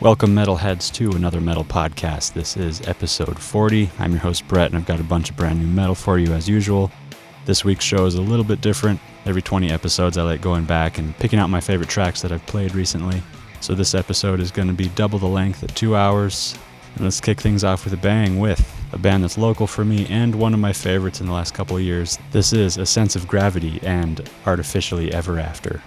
Welcome, metalheads, to another metal podcast. This is episode 40. I'm your host, Brett, and I've got a bunch of brand new metal for you as usual. This week's show is a little bit different. Every 20 episodes, I like going back and picking out my favorite tracks that I've played recently. So this episode is going to be double the length at two hours. And let's kick things off with a bang with a band that's local for me and one of my favorites in the last couple years. This is A Sense of Gravity and Artificially Ever After.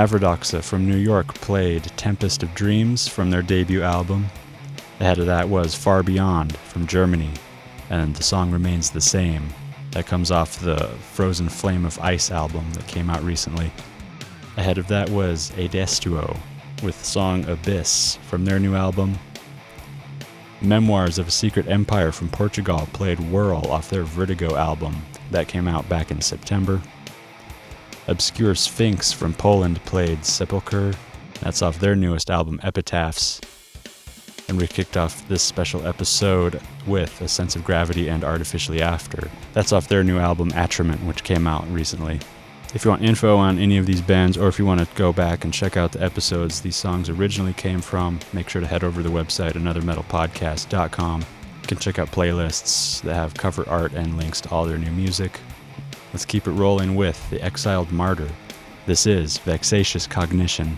Mavradoxa from New York played Tempest of Dreams from their debut album. Ahead of that was Far Beyond from Germany, and the song remains the same. That comes off the Frozen Flame of Ice album that came out recently. Ahead of that was Adestuo with the song Abyss from their new album. Memoirs of a Secret Empire from Portugal played Whirl off their Vertigo album that came out back in September. Obscure Sphinx from Poland played Sepulchre. That's off their newest album, Epitaphs. And we kicked off this special episode with A Sense of Gravity and Artificially After. That's off their new album, Atrament, which came out recently. If you want info on any of these bands, or if you want to go back and check out the episodes these songs originally came from, make sure to head over to the website, anothermetalpodcast.com. You can check out playlists that have cover art and links to all their new music. Let's keep it rolling with The Exiled Martyr. This is Vexatious Cognition.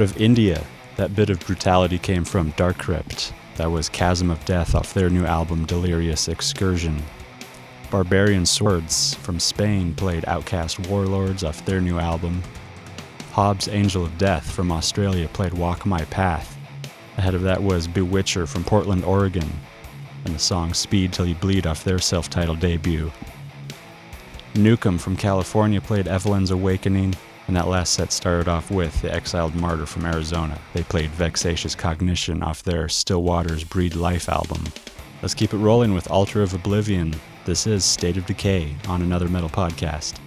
Out of India, that bit of brutality came from Dark Crypt. That was Chasm of Death off their new album Delirious Excursion. Barbarian Swords from Spain played Outcast Warlords off their new album. Hobbs Angel of Death from Australia played Walk My Path. Ahead of that was Bewitcher from Portland, Oregon, and the song Speed Till You Bleed off their self titled debut. Nukem from California played Evelyn's Awakening, and that last set started off with The Exiled Martyr from Arizona. They played Vexatious Cognition off their Still Waters Breed Life album. Let's keep it rolling with Altar of Oblivion. This is State of Decay on another metal podcast.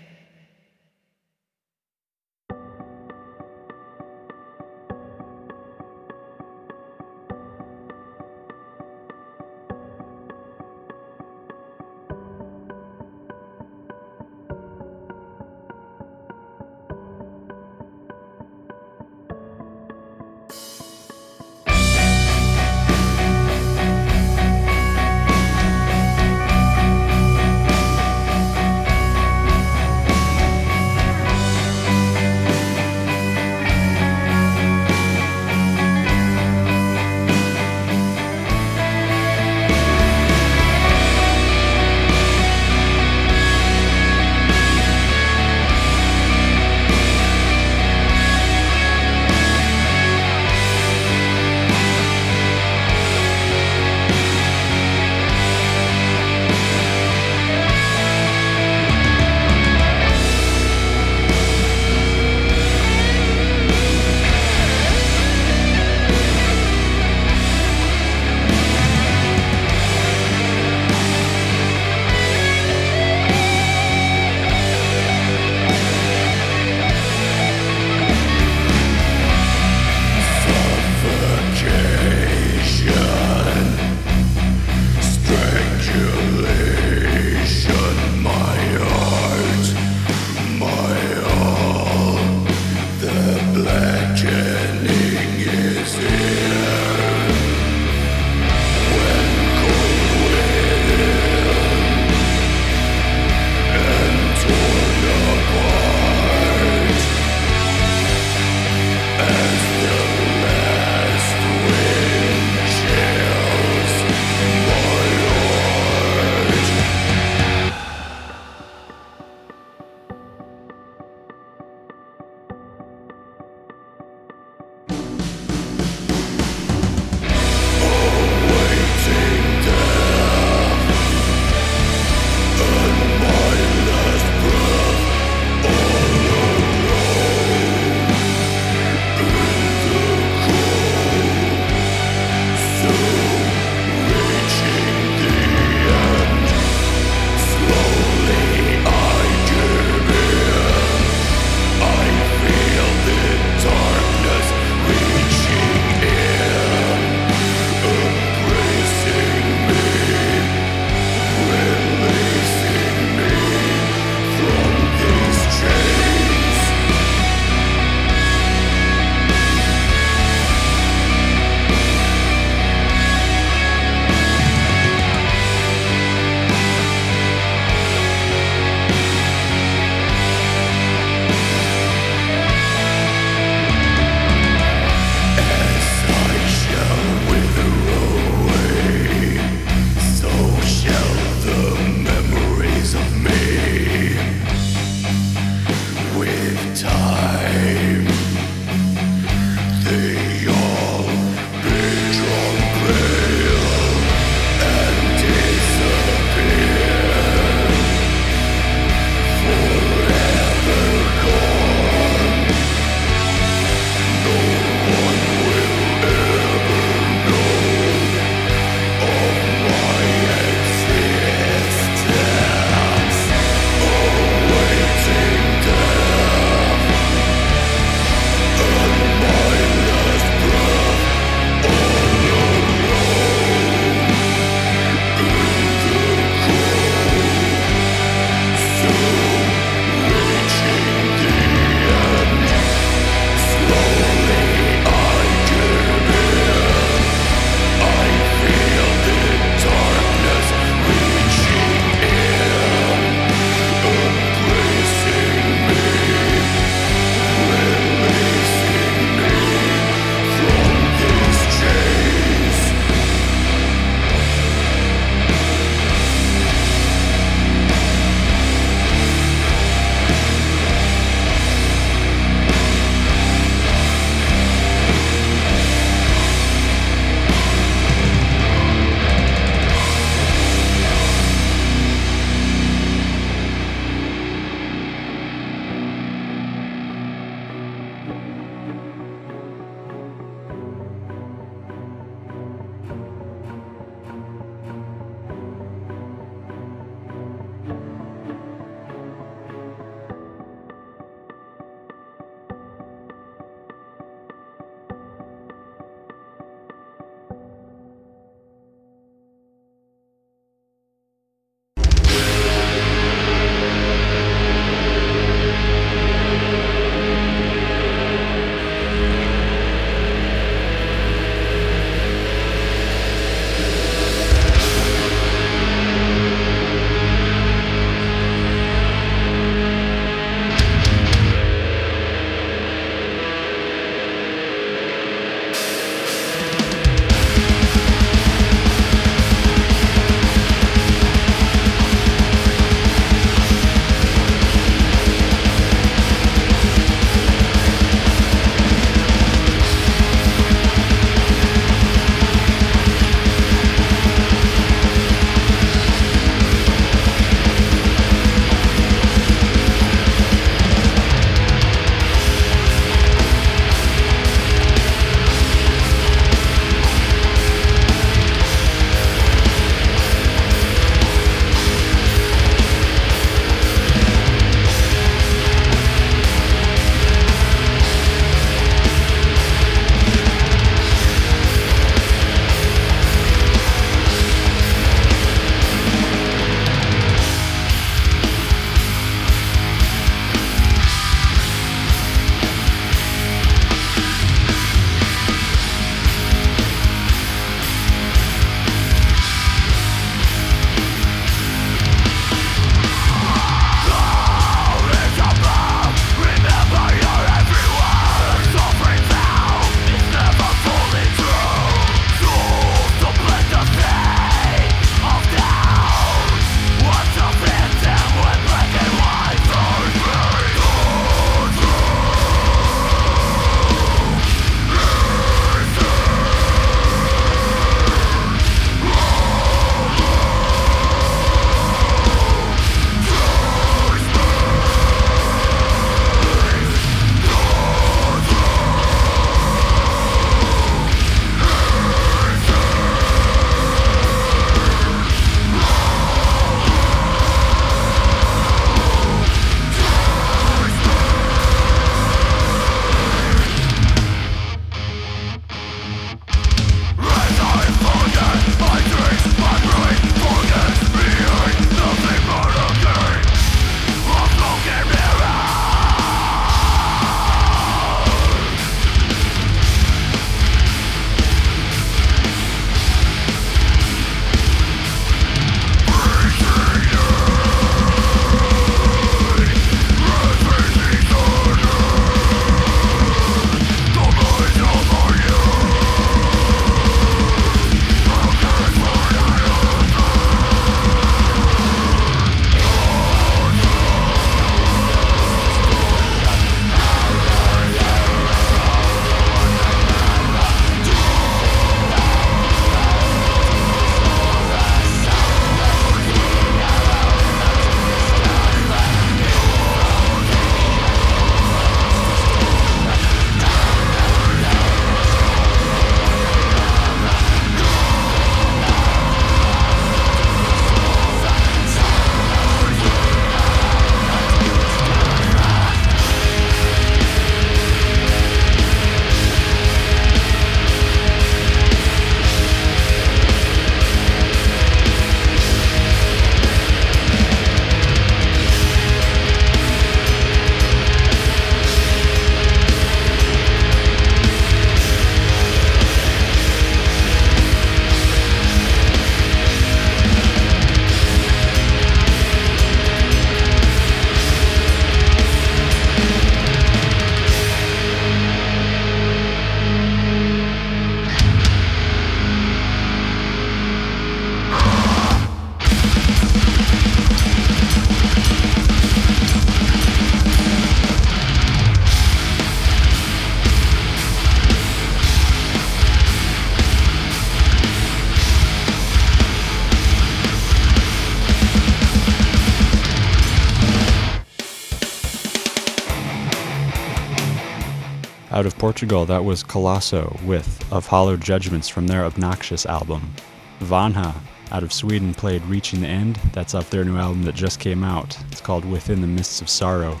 Portugal, that was Colosso with Of Hollow Judgments from their Obnoxious album. Vanha, out of Sweden, played Reaching the End. That's off their new album that just came out. It's called Within the Mists of Sorrow.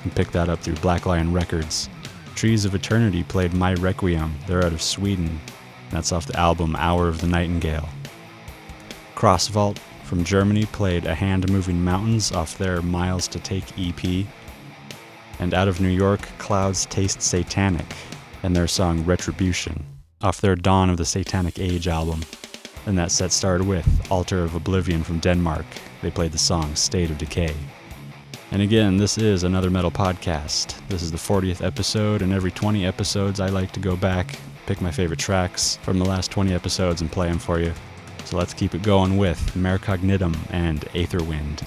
Can pick that up through Black Lion Records. Trees of Eternity played My Requiem. They're out of Sweden. That's off the album Hour of the Nightingale. Crossvault from Germany played A Hand Moving Mountains off their Miles to Take EP. And out of New York, Clouds Taste Satanic and their song Retribution off their Dawn of the Satanic Age album. And that set started with Altar of Oblivion from Denmark. They played the song State of Decay. And again, this is another metal podcast. This is the 40th episode, and every 20 episodes, I like to go back, pick my favorite tracks from the last 20 episodes, and play them for you. So let's keep it going with Mare Cognitum and Aetherwind.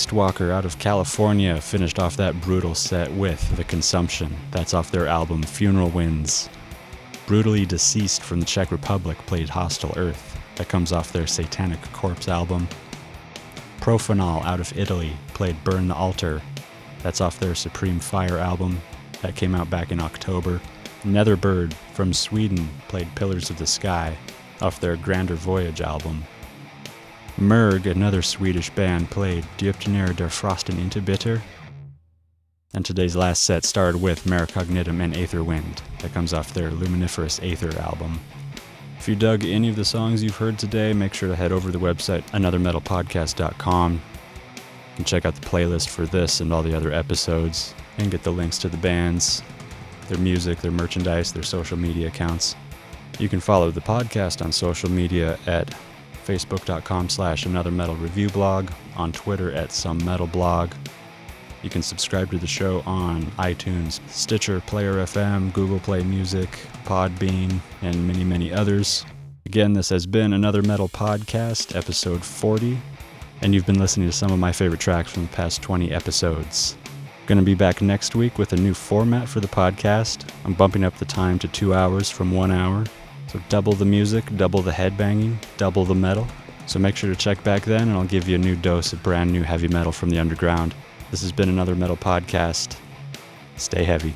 Wastewalker out of California finished off that brutal set with The Consumption. That's off their album Funeral Winds. Brutally Deceased from the Czech Republic played Hostile Earth. That comes off their Satanic Corpse album. Profanol out of Italy played Burn the Altar. That's off their Supreme Fire album. That came out back in October. Netherbird from Sweden played Pillars of the Sky off their Grander Voyage album. Merg, another Swedish band, played Dyptener der Frosten inte bitter. And today's last set started with Mare Cognitum and Aetherwind. That comes off their Luminiferous Aether album. If you dug any of the songs you've heard today, make sure to head over to the website anothermetalpodcast.com and check out the playlist for this and all the other episodes and get the links to the bands, their music, their merchandise, their social media accounts. You can follow the podcast on social media at facebook.com slash another metal review blog, on Twitter at some metal blog. You can subscribe to the show on iTunes, Stitcher, Player FM, Google Play Music, Podbean, and many, many others. Again, this has been another metal podcast, episode 40, and you've been listening to some of my favorite tracks from the past 20 episodes. Going to be back next week with a new format for the podcast. I'm bumping up the time to two hours from one hour. So double the music, double the headbanging, double the metal. So make sure to check back then, and I'll give you a new dose of brand new heavy metal from the underground. This has been another metal podcast. Stay heavy.